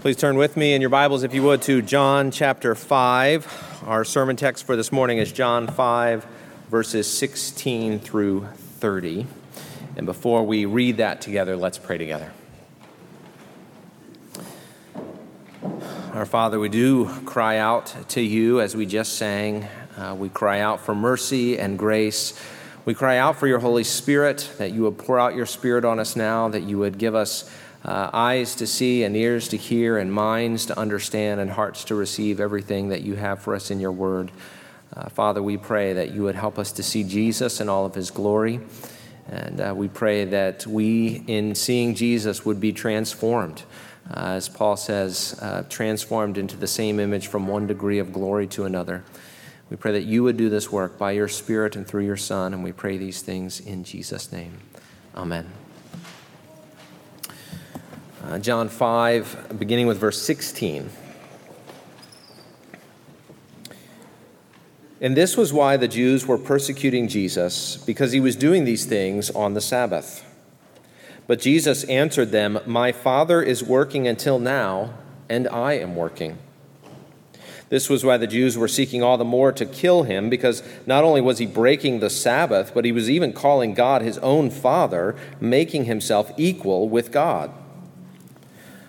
Please turn with me in your Bibles, if you would, to John chapter 5. Our sermon text for this morning is John 5, verses 16 through 30. And before we read that together, let's pray together. Our Father, we do cry out to you as we just sang. Uh, we cry out for mercy and grace. We cry out for your Holy Spirit, that you would pour out your Spirit on us now, that you would give us uh, eyes to see and ears to hear and minds to understand and hearts to receive everything that you have for us in your word. Uh, Father, we pray that you would help us to see Jesus in all of his glory. And uh, we pray that we, in seeing Jesus, would be transformed. Uh, as Paul says, uh, transformed into the same image from one degree of glory to another. We pray that you would do this work by your Spirit and through your Son, and we pray these things in Jesus' name. Amen. Uh, John 5, beginning with verse 16. And this was why the Jews were persecuting Jesus, because he was doing these things on the Sabbath. But Jesus answered them, My Father is working until now, and I am working. This was why the Jews were seeking all the more to kill him, because not only was he breaking the Sabbath, but he was even calling God his own Father, making himself equal with God.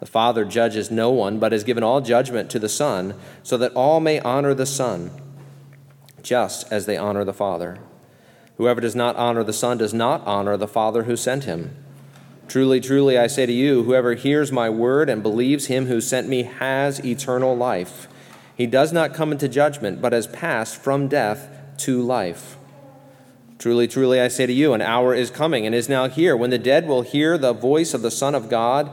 The Father judges no one, but has given all judgment to the Son, so that all may honor the Son, just as they honor the Father. Whoever does not honor the Son does not honor the Father who sent him. Truly, truly, I say to you, whoever hears my word and believes him who sent me has eternal life. He does not come into judgment, but has passed from death to life. Truly, truly, I say to you, an hour is coming and is now here when the dead will hear the voice of the Son of God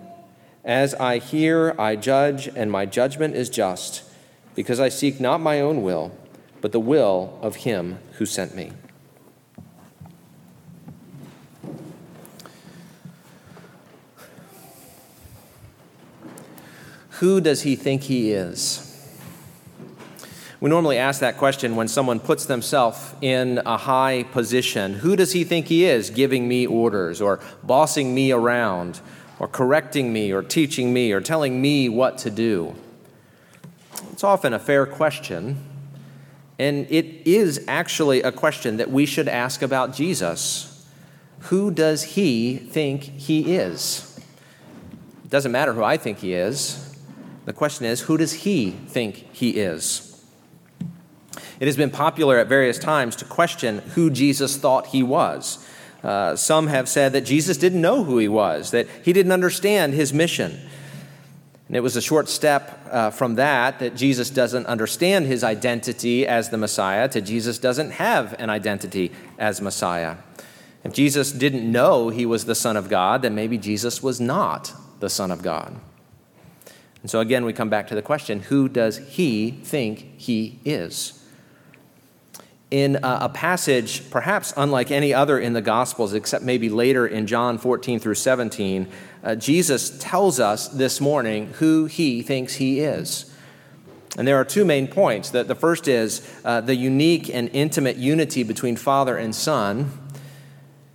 As I hear, I judge, and my judgment is just, because I seek not my own will, but the will of him who sent me. Who does he think he is? We normally ask that question when someone puts themselves in a high position. Who does he think he is giving me orders or bossing me around? Or correcting me or teaching me or telling me what to do? It's often a fair question, and it is actually a question that we should ask about Jesus. Who does he think he is? It doesn't matter who I think he is. The question is, who does he think he is? It has been popular at various times to question who Jesus thought he was. Uh, some have said that Jesus didn't know who he was, that he didn't understand his mission. And it was a short step uh, from that that Jesus doesn't understand his identity as the Messiah to Jesus doesn't have an identity as Messiah. If Jesus didn't know he was the Son of God, then maybe Jesus was not the Son of God. And so again, we come back to the question who does he think he is? In a passage perhaps unlike any other in the Gospels, except maybe later in John 14 through 17, uh, Jesus tells us this morning who he thinks he is. And there are two main points. The, the first is uh, the unique and intimate unity between Father and Son.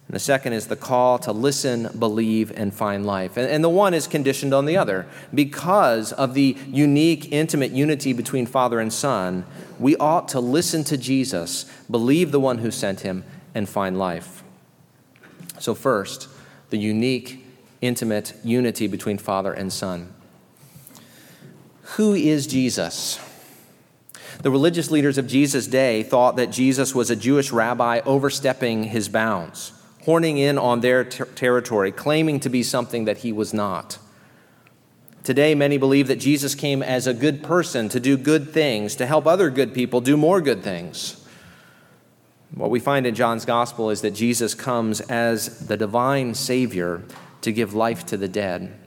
And the second is the call to listen, believe, and find life. And, and the one is conditioned on the other. Because of the unique, intimate unity between Father and Son, we ought to listen to Jesus, believe the one who sent him, and find life. So, first, the unique, intimate unity between Father and Son. Who is Jesus? The religious leaders of Jesus' day thought that Jesus was a Jewish rabbi overstepping his bounds, horning in on their ter- territory, claiming to be something that he was not. Today, many believe that Jesus came as a good person to do good things, to help other good people do more good things. What we find in John's gospel is that Jesus comes as the divine Savior to give life to the dead.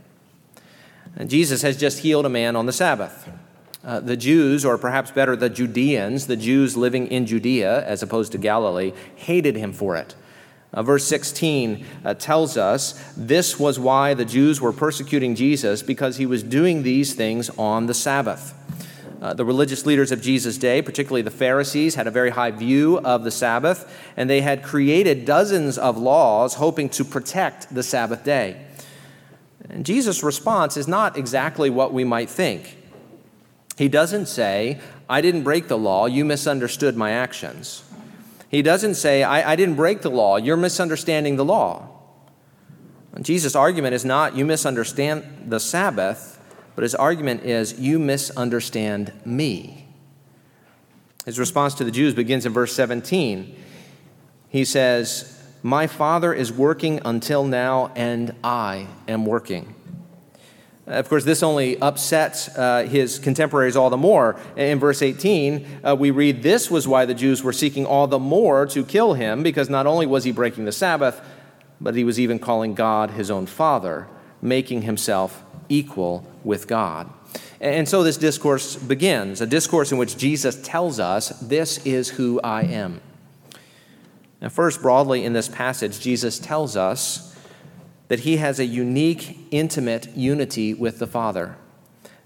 And Jesus has just healed a man on the Sabbath. Uh, the Jews, or perhaps better, the Judeans, the Jews living in Judea as opposed to Galilee, hated him for it. Uh, verse 16 uh, tells us this was why the Jews were persecuting Jesus because he was doing these things on the Sabbath. Uh, the religious leaders of Jesus' day, particularly the Pharisees, had a very high view of the Sabbath, and they had created dozens of laws hoping to protect the Sabbath day. And Jesus' response is not exactly what we might think. He doesn't say, I didn't break the law, you misunderstood my actions. He doesn't say, I, I didn't break the law, you're misunderstanding the law. And Jesus' argument is not, you misunderstand the Sabbath, but his argument is, you misunderstand me. His response to the Jews begins in verse 17. He says, My Father is working until now, and I am working. Of course, this only upsets uh, his contemporaries all the more. In verse 18, uh, we read, This was why the Jews were seeking all the more to kill him, because not only was he breaking the Sabbath, but he was even calling God his own Father, making himself equal with God. And so this discourse begins, a discourse in which Jesus tells us, This is who I am. Now, first, broadly in this passage, Jesus tells us that he has a unique, intimate unity with the Father.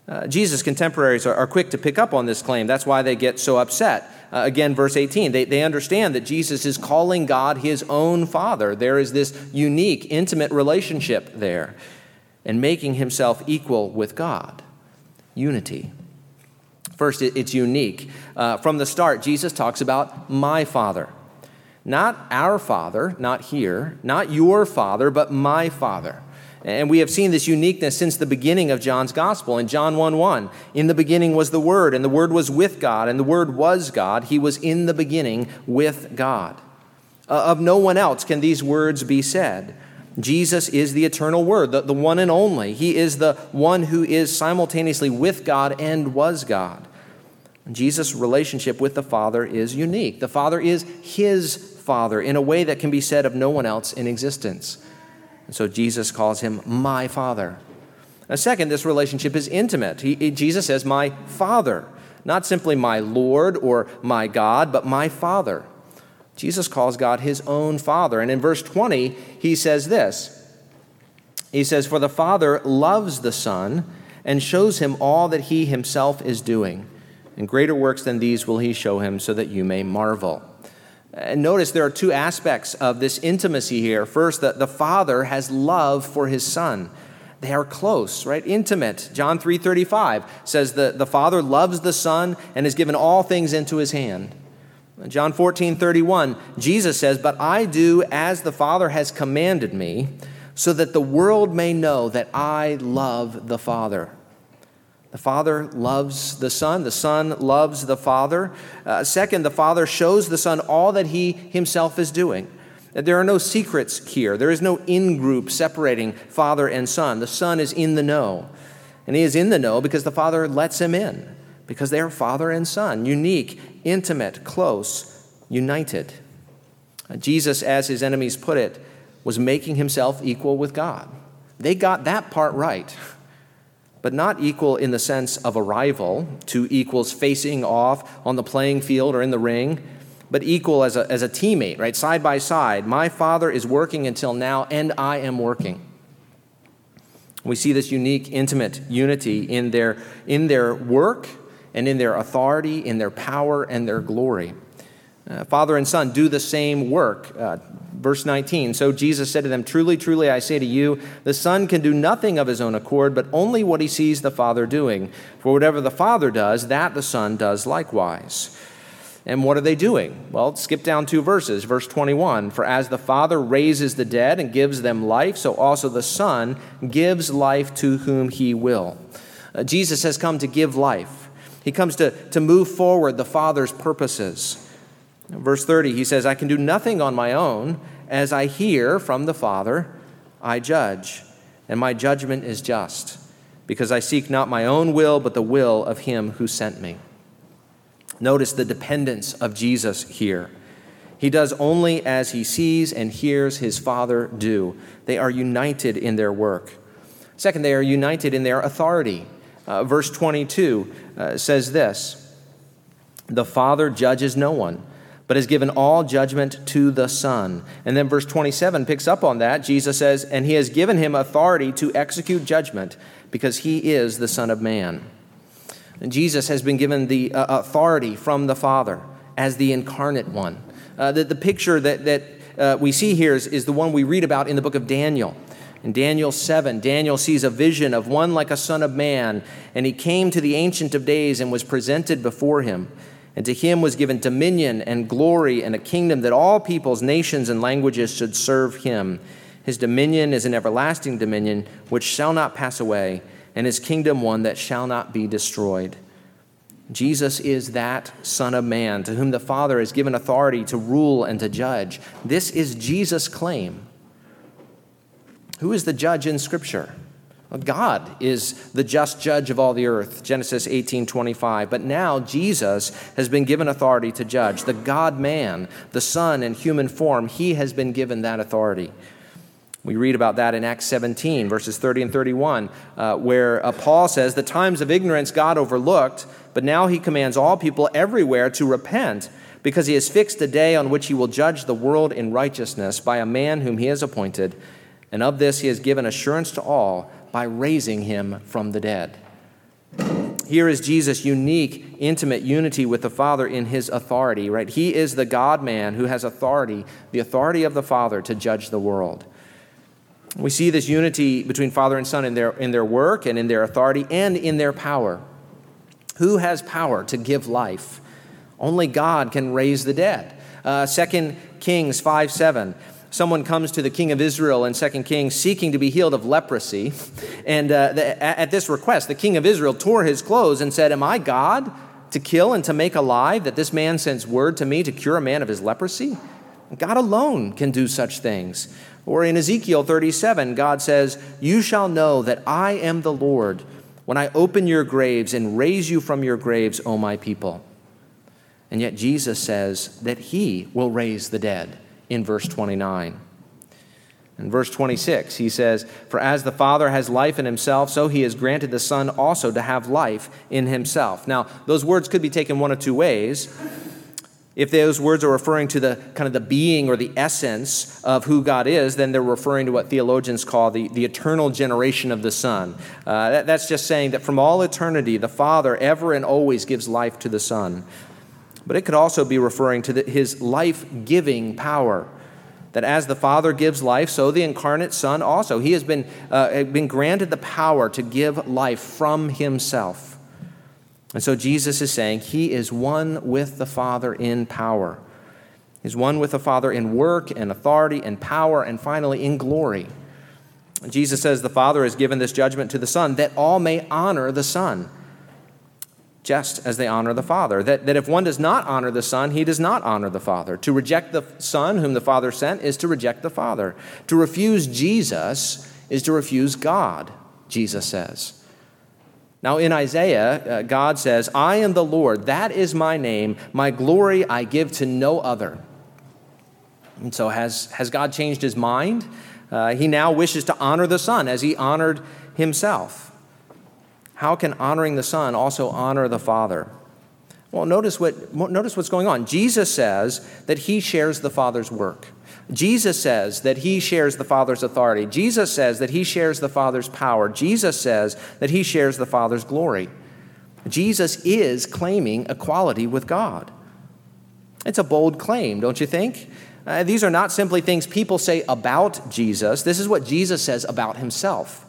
Uh, Jesus' contemporaries are, are, quick to pick up on this claim. That's why they get so upset. Uh, again, verse 18, they, they understand that Jesus is calling God his own Father. There is this unique, intimate relationship there, and making himself equal with God. Unity. First, it, it's unique. Uh, from the start, Jesus talks about my Father. Not our Father, not here, not your Father, but my Father. And we have seen this uniqueness since the beginning of John's gospel. In John 1 1, in the beginning was the Word, and the Word was with God, and the Word was God. He was in the beginning with God. Uh, of no one else can these words be said. Jesus is the eternal Word, the, the one and only. He is the one who is simultaneously with God and was God. Jesus' relationship with the Father is unique. The Father is his Father in a way that can be said of no one else in existence. And so Jesus calls him my Father. Now, second, this relationship is intimate. He, he, Jesus says, My Father, not simply my Lord or my God, but my Father. Jesus calls God his own Father. And in verse 20, he says this He says, For the Father loves the Son and shows him all that he himself is doing. And greater works than these will he show him, so that you may marvel. And notice there are two aspects of this intimacy here. First, that the Father has love for his Son. They are close, right? Intimate. John 3:35 says that the Father loves the Son and has given all things into his hand. John 14, 31, Jesus says, But I do as the Father has commanded me, so that the world may know that I love the Father. The Father loves the Son, the Son loves the Father. Uh, second, the Father shows the Son all that He Himself is doing. There are no secrets here. There is no in group separating Father and Son. The Son is in the know. And He is in the know because the Father lets Him in, because they are Father and Son, unique, intimate, close, united. Uh, Jesus, as His enemies put it, was making Himself equal with God. They got that part right but not equal in the sense of a rival, two equals facing off on the playing field or in the ring, but equal as a, as a teammate, right? Side by side. My Father is working until now, and I am working. We see this unique, intimate unity in their, in their work and in their authority, in their power and their glory. Uh, Father and Son do the same work. Uh, verse 19 So Jesus said to them, Truly, truly, I say to you, the Son can do nothing of his own accord, but only what he sees the Father doing. For whatever the Father does, that the Son does likewise. And what are they doing? Well, skip down two verses. Verse 21 For as the Father raises the dead and gives them life, so also the Son gives life to whom he will. Uh, Jesus has come to give life, He comes to, to move forward the Father's purposes. Verse 30, he says, I can do nothing on my own. As I hear from the Father, I judge, and my judgment is just, because I seek not my own will, but the will of him who sent me. Notice the dependence of Jesus here. He does only as he sees and hears his Father do. They are united in their work. Second, they are united in their authority. Uh, verse 22 uh, says this The Father judges no one but has given all judgment to the Son. And then verse 27 picks up on that. Jesus says, And he has given him authority to execute judgment because he is the Son of Man. And Jesus has been given the uh, authority from the Father as the incarnate one. Uh, the, the picture that, that uh, we see here is, is the one we read about in the book of Daniel. In Daniel 7, Daniel sees a vision of one like a son of man, and he came to the Ancient of Days and was presented before him. And to him was given dominion and glory and a kingdom that all peoples, nations, and languages should serve him. His dominion is an everlasting dominion which shall not pass away, and his kingdom one that shall not be destroyed. Jesus is that Son of Man to whom the Father has given authority to rule and to judge. This is Jesus' claim. Who is the judge in Scripture? God is the just judge of all the earth, Genesis 18:25. But now Jesus has been given authority to judge. The God man, the Son in human form, he has been given that authority. We read about that in Acts 17, verses 30 and 31, uh, where uh, Paul says, The times of ignorance God overlooked, but now he commands all people everywhere to repent, because he has fixed a day on which he will judge the world in righteousness by a man whom he has appointed. And of this he has given assurance to all by raising him from the dead. Here is Jesus' unique, intimate unity with the Father in his authority, right? He is the God man who has authority, the authority of the Father to judge the world. We see this unity between Father and Son in their, in their work and in their authority and in their power. Who has power to give life? Only God can raise the dead. Uh, 2 Kings 5 7 someone comes to the king of Israel in 2 Kings seeking to be healed of leprosy. And uh, the, at this request, the king of Israel tore his clothes and said, Am I God to kill and to make alive that this man sends word to me to cure a man of his leprosy? God alone can do such things. Or in Ezekiel 37, God says, You shall know that I am the Lord when I open your graves and raise you from your graves, O my people. And yet Jesus says that he will raise the dead in verse 29. In verse 26, he says, For as the Father has life in himself, so he has granted the Son also to have life in himself. Now, those words could be taken one of two ways. If those words are referring to the kind of the being or the essence of who God is, then they're referring to what theologians call the, the eternal generation of the Son. Uh, that, that's just saying that from all eternity, the Father ever and always gives life to the Son but it could also be referring to the, his life giving power. That as the Father gives life, so the incarnate Son also. He has been, uh, been granted the power to give life from himself. And so Jesus is saying he is one with the Father in power. He's one with the Father in work and authority and power and finally in glory. Jesus says the Father has given this judgment to the Son that all may honor the Son just as they honor the Father. That, that if one does not honor the Son, he does not honor the Father. To reject the Son whom the Father sent is to reject the Father. To refuse Jesus is to refuse God, Jesus says. Now, in Isaiah, uh, God says, I am the Lord, that is my name, my glory I give to no other. And so, has, has God changed his mind? Uh, he now wishes to honor the Son as he honored himself. How can honoring the Son also honor the Father? Well, notice, what, notice what's going on. Jesus says that he shares the Father's work. Jesus says that he shares the Father's authority. Jesus says that he shares the Father's power. Jesus says that he shares the Father's glory. Jesus is claiming equality with God. It's a bold claim, don't you think? Uh, these are not simply things people say about Jesus. This is what Jesus says about himself.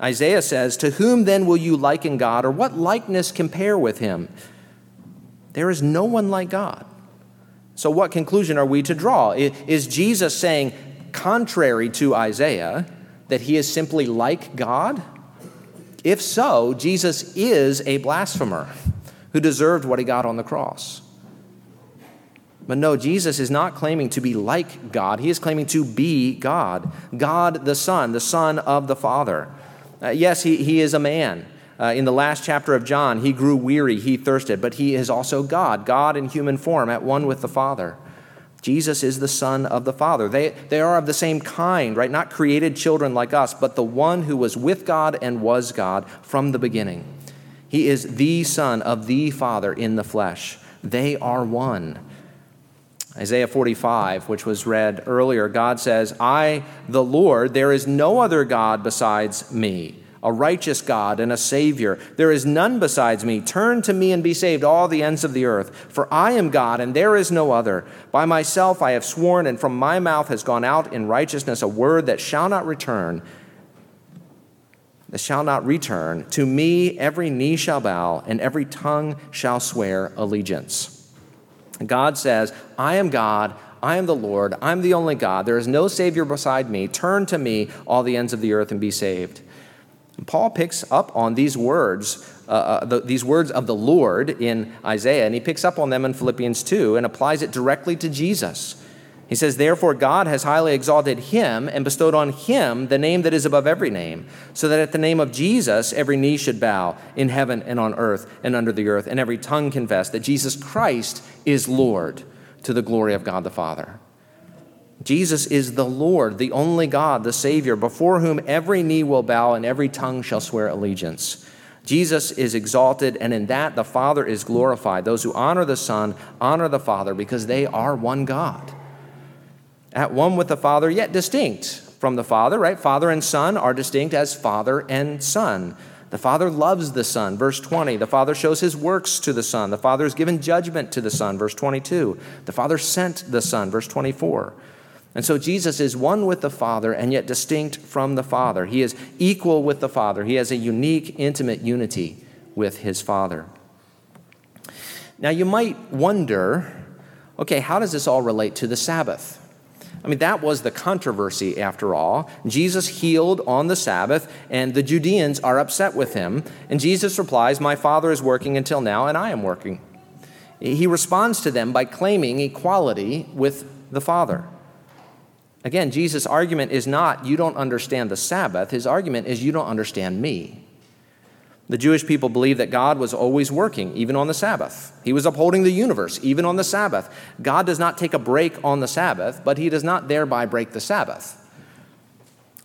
Isaiah says, To whom then will you liken God, or what likeness compare with him? There is no one like God. So, what conclusion are we to draw? Is Jesus saying, contrary to Isaiah, that he is simply like God? If so, Jesus is a blasphemer who deserved what he got on the cross. But no, Jesus is not claiming to be like God. He is claiming to be God, God the Son, the Son of the Father. Uh, yes, he, he is a man. Uh, in the last chapter of John, he grew weary, he thirsted, but he is also God, God in human form, at one with the Father. Jesus is the Son of the Father. They, they are of the same kind, right? Not created children like us, but the one who was with God and was God from the beginning. He is the Son of the Father in the flesh. They are one. Isaiah 45, which was read earlier, God says, I, the Lord, there is no other God besides me a righteous God and a Savior. There is none besides me. Turn to me and be saved, all the ends of the earth. For I am God, and there is no other. By myself I have sworn, and from my mouth has gone out in righteousness a word that shall not return. That shall not return. To me every knee shall bow, and every tongue shall swear allegiance. God says, I am God. I am the Lord. I'm the only God. There is no Savior beside me. Turn to me, all the ends of the earth, and be saved. Paul picks up on these words, uh, uh, the, these words of the Lord in Isaiah, and he picks up on them in Philippians 2 and applies it directly to Jesus. He says, Therefore, God has highly exalted him and bestowed on him the name that is above every name, so that at the name of Jesus every knee should bow in heaven and on earth and under the earth, and every tongue confess that Jesus Christ is Lord to the glory of God the Father. Jesus is the Lord, the only God, the Savior, before whom every knee will bow and every tongue shall swear allegiance. Jesus is exalted, and in that the Father is glorified. Those who honor the Son honor the Father because they are one God. At one with the Father, yet distinct from the Father, right? Father and Son are distinct as Father and Son. The Father loves the Son, verse 20. The Father shows his works to the Son. The Father has given judgment to the Son, verse 22. The Father sent the Son, verse 24. And so Jesus is one with the Father and yet distinct from the Father. He is equal with the Father. He has a unique, intimate unity with his Father. Now you might wonder okay, how does this all relate to the Sabbath? I mean, that was the controversy after all. Jesus healed on the Sabbath, and the Judeans are upset with him. And Jesus replies, My Father is working until now, and I am working. He responds to them by claiming equality with the Father. Again, Jesus' argument is not, you don't understand the Sabbath. His argument is, you don't understand me. The Jewish people believed that God was always working, even on the Sabbath. He was upholding the universe, even on the Sabbath. God does not take a break on the Sabbath, but he does not thereby break the Sabbath.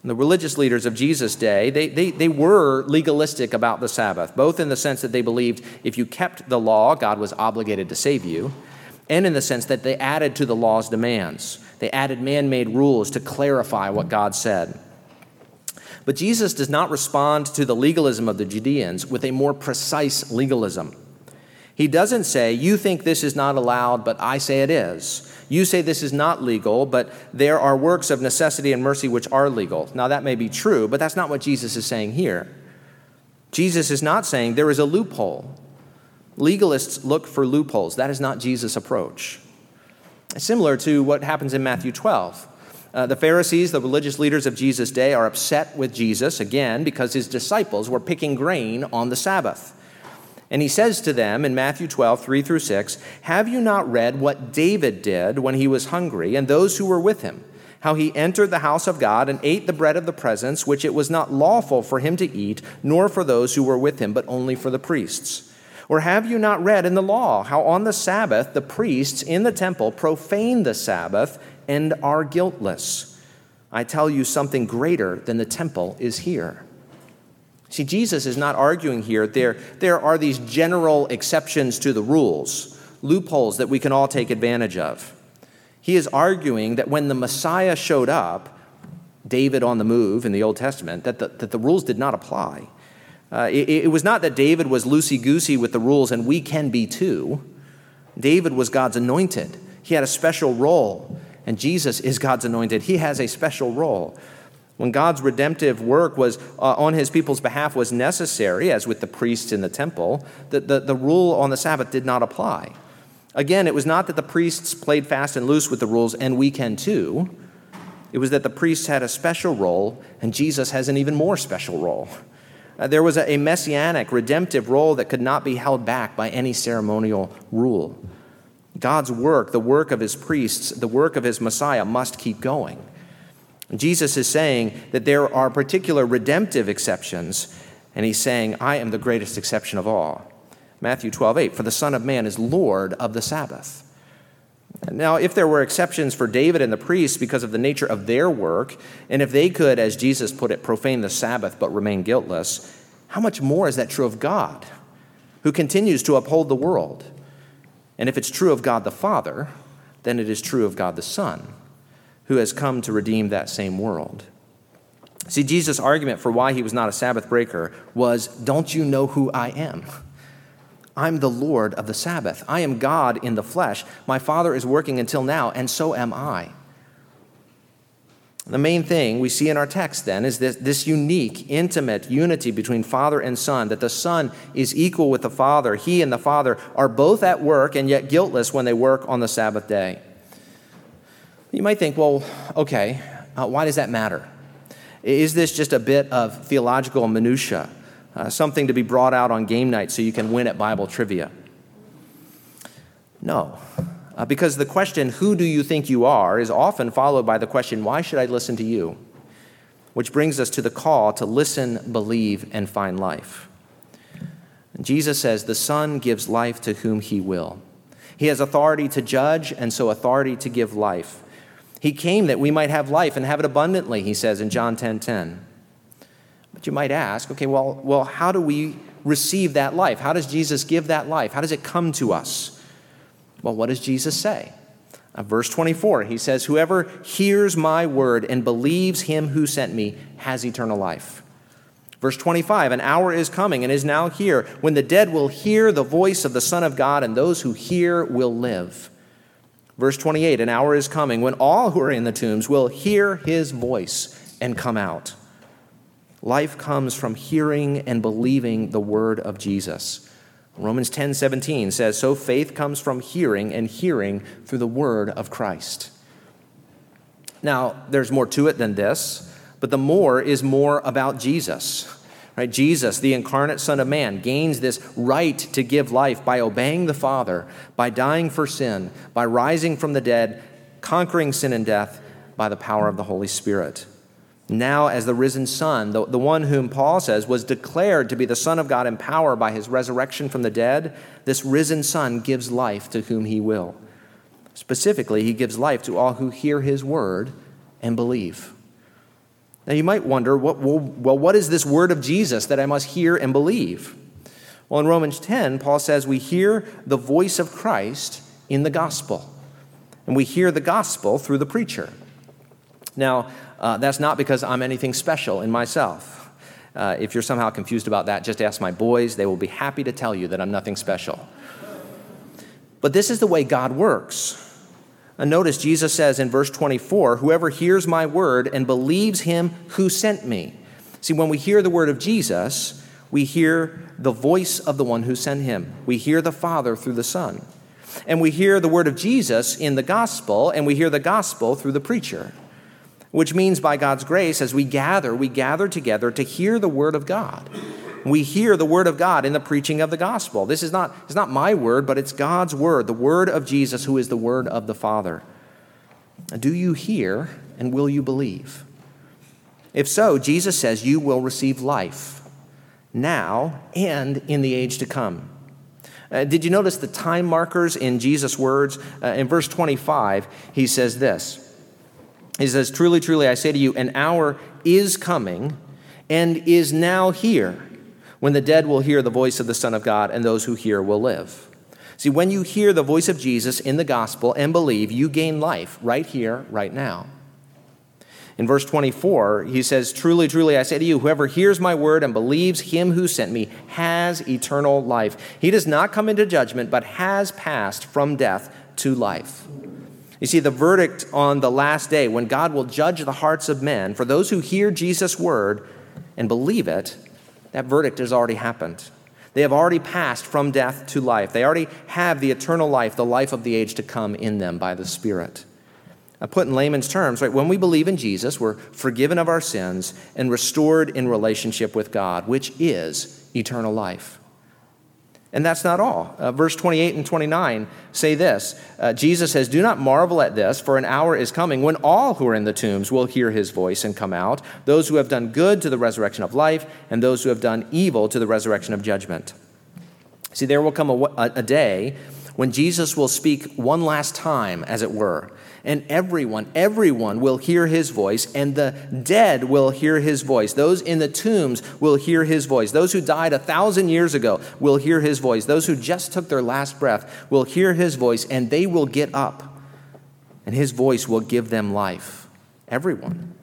And the religious leaders of Jesus' day, they, they, they were legalistic about the Sabbath, both in the sense that they believed if you kept the law, God was obligated to save you, and in the sense that they added to the law's demands. They added man made rules to clarify what God said. But Jesus does not respond to the legalism of the Judeans with a more precise legalism. He doesn't say, You think this is not allowed, but I say it is. You say this is not legal, but there are works of necessity and mercy which are legal. Now, that may be true, but that's not what Jesus is saying here. Jesus is not saying there is a loophole. Legalists look for loopholes. That is not Jesus' approach similar to what happens in Matthew 12. Uh, the Pharisees, the religious leaders of Jesus' day, are upset with Jesus again because his disciples were picking grain on the Sabbath. And he says to them in Matthew 12, 3 through 6, Have you not read what David did when he was hungry and those who were with him? How he entered the house of God and ate the bread of the presence, which it was not lawful for him to eat, nor for those who were with him, but only for the priests. Or have you not read in the law how on the Sabbath the priests in the temple profane the Sabbath and are guiltless? I tell you, something greater than the temple is here. See, Jesus is not arguing here. There, there are these general exceptions to the rules, loopholes that we can all take advantage of. He is arguing that when the Messiah showed up, David on the move in the Old Testament, that the, that the rules did not apply. Uh, it, it was not that David was loosey goosey with the rules, and we can be too. David was God's anointed, he had a special role, and Jesus is God's anointed. He has a special role. When God's redemptive work was uh, on his people's behalf was necessary, as with the priests in the temple, the, the, the rule on the Sabbath did not apply. Again, it was not that the priests played fast and loose with the rules, and we can too. It was that the priests had a special role, and Jesus has an even more special role. Uh, there was a, a messianic, redemptive role that could not be held back by any ceremonial rule. God's work, the work of his priests, the work of his Messiah must keep going. Jesus is saying that there are particular redemptive exceptions, and he's saying, I am the greatest exception of all. Matthew 12, 8, for the Son of Man is Lord of the Sabbath. Now, if there were exceptions for David and the priests because of the nature of their work, and if they could, as Jesus put it, profane the Sabbath but remain guiltless, how much more is that true of God, who continues to uphold the world? And if it's true of God the Father, then it is true of God the Son, who has come to redeem that same world. See, Jesus' argument for why he was not a Sabbath breaker was, Don't you know who I am? I'm the Lord of the Sabbath. I am God in the flesh. My Father is working until now, and so am I. The main thing we see in our text then is this, this unique, intimate unity between Father and Son, that the Son is equal with the Father. He and the Father are both at work and yet guiltless when they work on the Sabbath day. You might think, well, okay, uh, why does that matter? Is this just a bit of theological minutia? uh, something to be brought out on game night so you can win at Bible trivia. No. Uh, because the question, who do you think you are, is often followed by the question, why should I listen to you? Which brings us to the call to listen, believe, and find life. Jesus says, The Son gives life to whom he will. He has authority to judge, and so authority to give life. He came that we might have life and have it abundantly, he says in John 10 10. But you might ask, okay, well, well, how do we receive that life? How does Jesus give that life? How does it come to us? Well, what does Jesus say? Uh, verse 24, he says, Whoever hears my word and believes him who sent me has eternal life. Verse 25, an hour is coming and is now here when the dead will hear the voice of the Son of God, and those who hear will live. Verse 28, an hour is coming when all who are in the tombs will hear his voice and come out. Life comes from hearing and believing the word of Jesus. Romans 10 17 says, So faith comes from hearing, and hearing through the word of Christ. Now, there's more to it than this, but the more is more about Jesus. Right? Jesus, the incarnate Son of Man, gains this right to give life by obeying the Father, by dying for sin, by rising from the dead, conquering sin and death by the power of the Holy Spirit now as the risen Son, the, the one whom Paul says was declared to be the Son of God in power by his resurrection from the dead, this risen Son gives life to whom he will. Specifically, he gives life to all who hear his word and believe. Now, you might wonder, what, well, what is this word of Jesus that I must hear and believe? Well, in Romans 10, Paul says we hear the voice of Christ in the gospel, and we hear the gospel through the preacher. Now, uh, that's not because I'm anything special in myself. Uh, if you're somehow confused about that, just ask my boys. They will be happy to tell you that I'm nothing special. But this is the way God works. And notice Jesus says in verse 24, Whoever hears my word and believes him who sent me. See, when we hear the word of Jesus, we hear the voice of the one who sent him. We hear the Father through the Son. And we hear the word of Jesus in the gospel, and we hear the gospel through the preacher which means by God's grace, as we gather, we gather together to hear the word of God. We hear the word of God in the preaching of the gospel. This is not, it's not my word, but it's God's word, the word of Jesus, who is the word of the Father. Do you hear and will you believe? If so, Jesus says you will receive life now and in the age to come. Uh, did you notice the time markers in Jesus' words? Uh, in verse 25, he says this he says, Truly, truly, I say to you, an hour is coming and is now here when the dead will hear the voice of the Son of God, and those who hear will live. See, when you hear the voice of Jesus in the gospel and believe, you gain life right here, right now. In verse 24, he says, Truly, truly, I say to you, whoever hears my word and believes him who sent me has eternal life. He does not come into judgment, but has passed from death to life. You see, the verdict on the last day, when God will judge the hearts of men, for those who hear Jesus' word and believe it, that verdict has already happened. They have already passed from death to life. They already have the eternal life, the life of the age to come in them by the Spirit. Uh, put in layman's terms, right, when we believe in Jesus, we're forgiven of our sins and restored in relationship with God, which is eternal life. And that's not all. Uh, verse 28 and 29 say this uh, Jesus says, Do not marvel at this, for an hour is coming when all who are in the tombs will hear his voice and come out, those who have done good to the resurrection of life, and those who have done evil to the resurrection of judgment. See, there will come a, a, a day when Jesus will speak one last time, as it were and everyone, everyone will hear his voice, and the dead will hear his voice. Those in the tombs will hear his voice. Those who died a thousand years ago will hear his voice. Those who just took their last breath will hear his voice, and they will get up, and his voice will give them life. Everyone.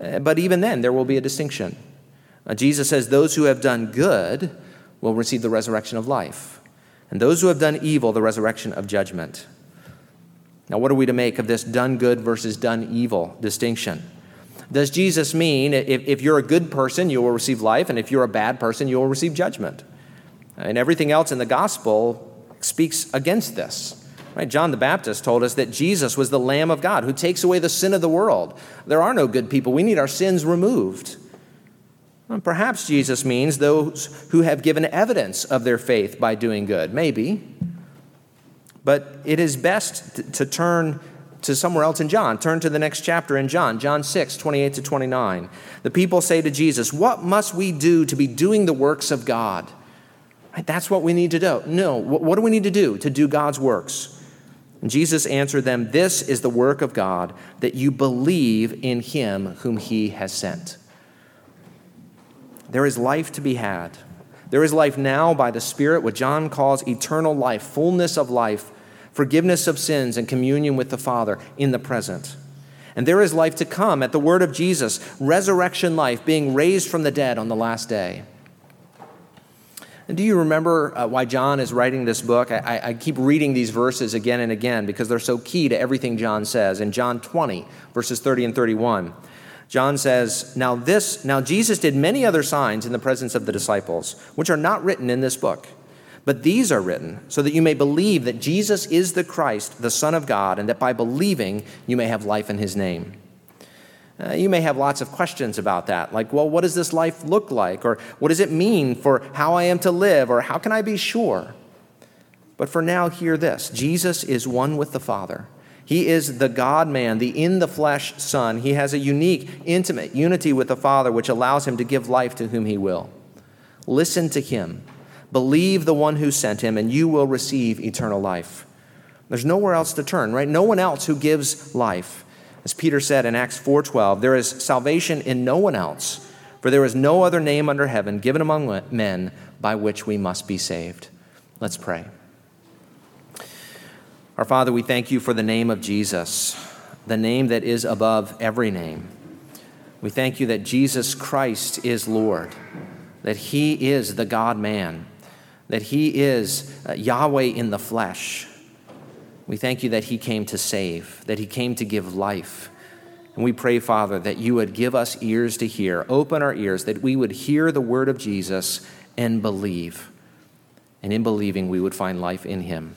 Uh, but even then, there will be a distinction. Uh, Jesus says, Those who have done good will receive the resurrection of life, and those who have done evil, the resurrection of judgment. Now, what are we to make of this done good versus done evil distinction? Does Jesus mean if, if you're a good person, you will receive life, and if you're a bad person, you will receive judgment? And everything else in the gospel speaks against this. Right? John the Baptist told us that Jesus was the Lamb of God who takes away the sin of the world. There are no good people. We need our sins removed. Well, perhaps Jesus means those who have given evidence of their faith by doing good. Maybe. But it is best to turn to somewhere else in John. Turn to the next chapter in John, John 6, 28 to 29. The people say to Jesus, What must we do to be doing the works of God? Right, that's what we need to do. No, what do we need to do to do God's works? And Jesus answered them, This is the work of God, that you believe in him whom he has sent. There is life to be had. There is life now by the Spirit, what John calls eternal life, fullness of life forgiveness of sins, and communion with the Father in the present. And there is life to come at the word of Jesus, resurrection life, being raised from the dead on the last day. And do you remember uh, why John is writing this book? I, I, keep reading these verses again and again because they're so key to everything John says. In John 20, verses 30 and 31, John says, Now this, now Jesus did many other signs in the presence of the disciples, which are not written in this book. But these are written so that you may believe that Jesus is the Christ, the Son of God, and that by believing you may have life in his name. Uh, you may have lots of questions about that, like, well, what does this life look like? Or what does it mean for how I am to live? Or how can I be sure? But for now, hear this Jesus is one with the Father. He is the God man, the in the flesh Son. He has a unique, intimate unity with the Father, which allows him to give life to whom he will. Listen to him Believe the one who sent him, and you will receive eternal life. There's nowhere else to turn, right? No one else who gives life. As Peter said in Acts 4:12, there is salvation in no one else, for there is no other name under heaven given among men by which we must be saved. Let's pray. Our Father, we thank you for the name of Jesus, the name that is above every name. We thank you that Jesus Christ is Lord, that he is the God man that He is uh, Yahweh in the flesh. We thank you that He came to save, that He came to give life. And we pray, Father, that you would give us ears to hear, open our ears, that we would hear the word of Jesus and believe. And in believing, we would find life in Him.